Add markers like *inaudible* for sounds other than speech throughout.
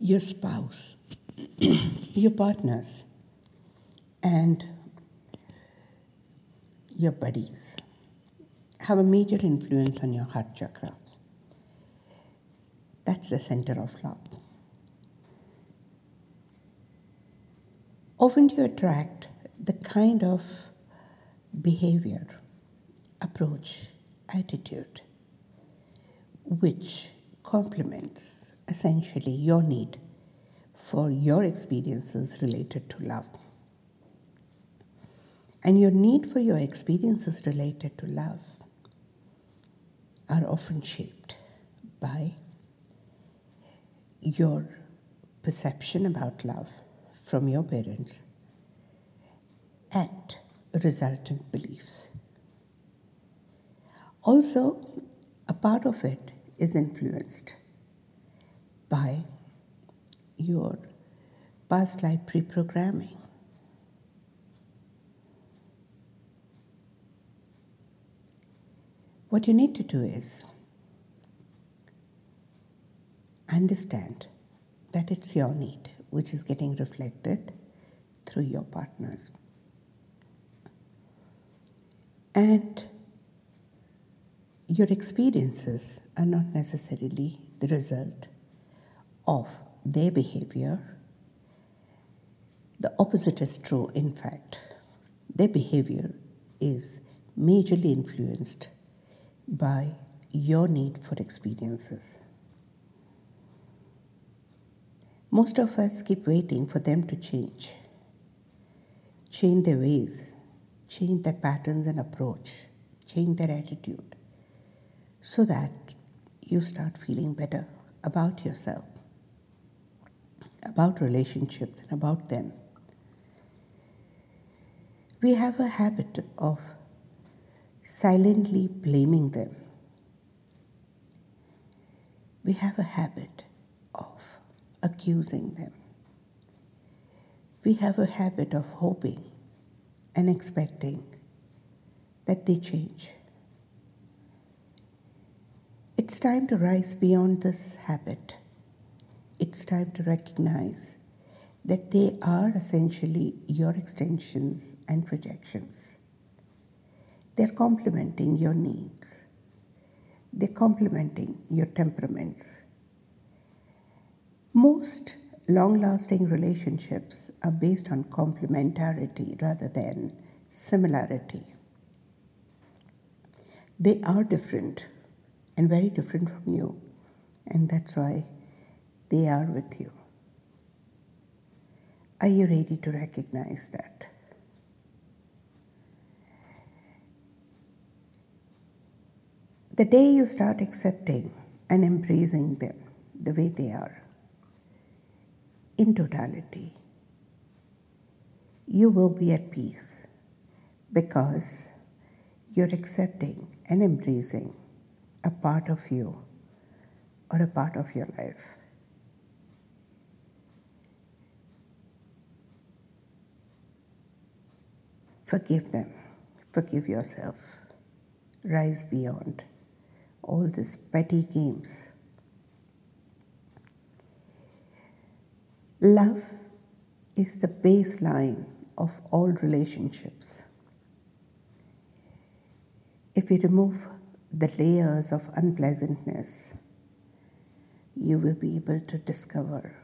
your spouse, *clears throat* your partners, and your buddies have a major influence on your heart chakra. That's the center of love. Often you attract the kind of behavior, approach, attitude which complements essentially your need for your experiences related to love. And your need for your experiences related to love are often shaped by your perception about love from your parents and resultant beliefs. Also, a part of it is influenced by your past life pre programming. What you need to do is understand that it's your need which is getting reflected through your partners. And your experiences are not necessarily the result of their behavior. The opposite is true, in fact. Their behavior is majorly influenced by your need for experiences. Most of us keep waiting for them to change, change their ways, change their patterns and approach, change their attitude, so that you start feeling better about yourself, about relationships, and about them. We have a habit of silently blaming them. We have a habit of accusing them. We have a habit of hoping and expecting that they change. It's time to rise beyond this habit. It's time to recognize that they are essentially your extensions and projections. They're complementing your needs. They're complementing your temperaments. Most long lasting relationships are based on complementarity rather than similarity. They are different and very different from you, and that's why they are with you. Are you ready to recognize that? The day you start accepting and embracing them the way they are, in totality, you will be at peace because you're accepting and embracing a part of you or a part of your life. Forgive them, forgive yourself, rise beyond all these petty games. Love is the baseline of all relationships. If you remove the layers of unpleasantness, you will be able to discover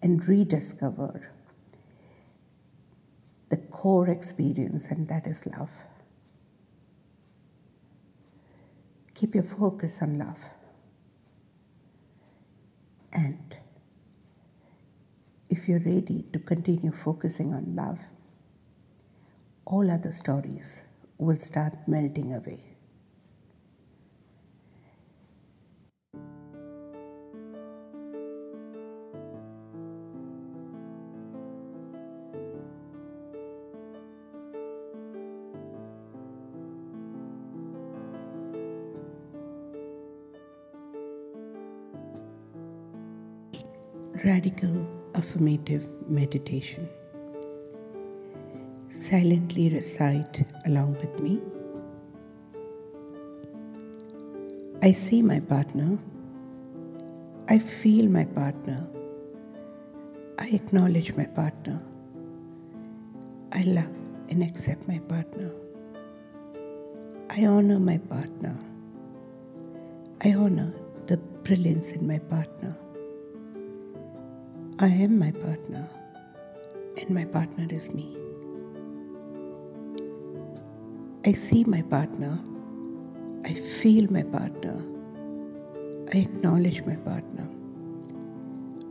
and rediscover the core experience, and that is love. Keep your focus on love. And if you're ready to continue focusing on love, all other stories will start melting away. Radical affirmative meditation. Silently recite along with me. I see my partner. I feel my partner. I acknowledge my partner. I love and accept my partner. I honor my partner. I honor the brilliance in my partner. I am my partner, and my partner is me. I see my partner. I feel my partner. I acknowledge my partner.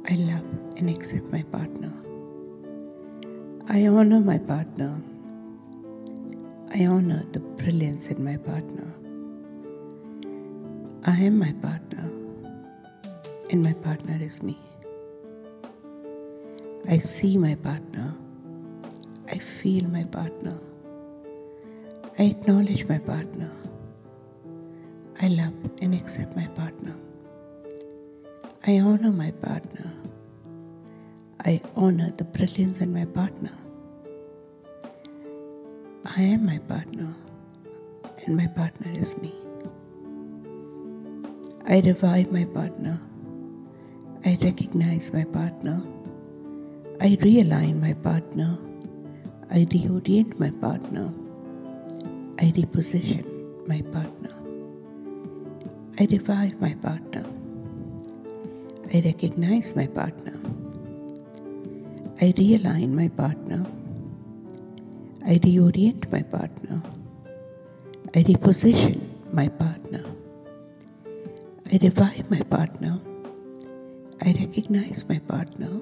I love and accept my partner. I honor my partner. I honor the brilliance in my partner. I am my partner, and my partner is me. I see my partner. I feel my partner. I acknowledge my partner. I love and accept my partner. I honor my partner. I honor the brilliance in my partner. I am my partner, and my partner is me. I revive my partner. I recognize my partner. I realign my partner. I reorient my partner. I reposition my partner. I revive my partner. I recognize my partner. I realign my partner. I reorient my partner. I reposition my partner. I revive my partner. I recognize my partner.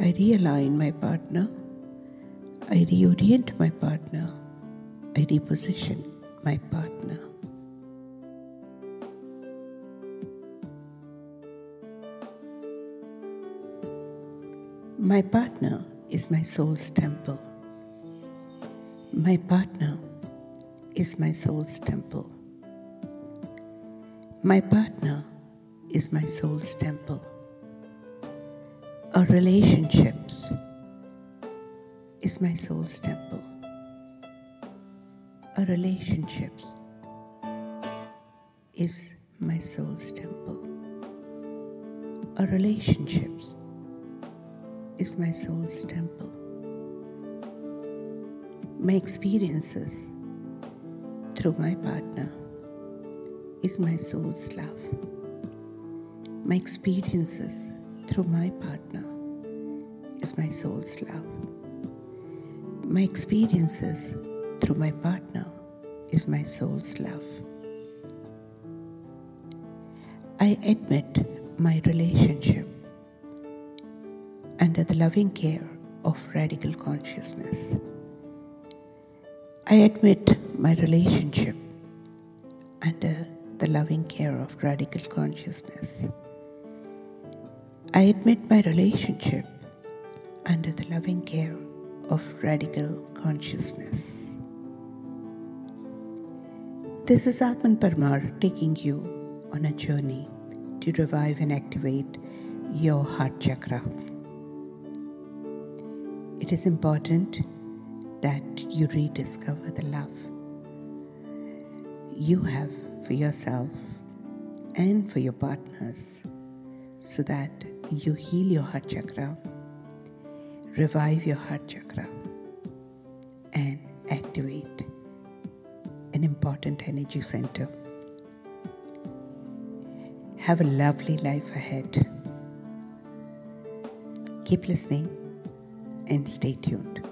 I realign my partner. I reorient my partner. I reposition my partner. My partner is my soul's temple. My partner is my soul's temple. My partner is my soul's temple. Our relationships is my soul's temple. Our relationships is my soul's temple. Our relationships is my soul's temple my experiences through my partner is my soul's love. My experiences through my partner my soul's love. My experiences through my partner is my soul's love. I admit my relationship under the loving care of radical consciousness. I admit my relationship under the loving care of radical consciousness. I admit my relationship under the loving care of radical consciousness. This is Atman Parmar taking you on a journey to revive and activate your heart chakra. It is important that you rediscover the love you have for yourself and for your partners so that you heal your heart chakra, revive your heart chakra, and activate an important energy center. Have a lovely life ahead. Keep listening and stay tuned.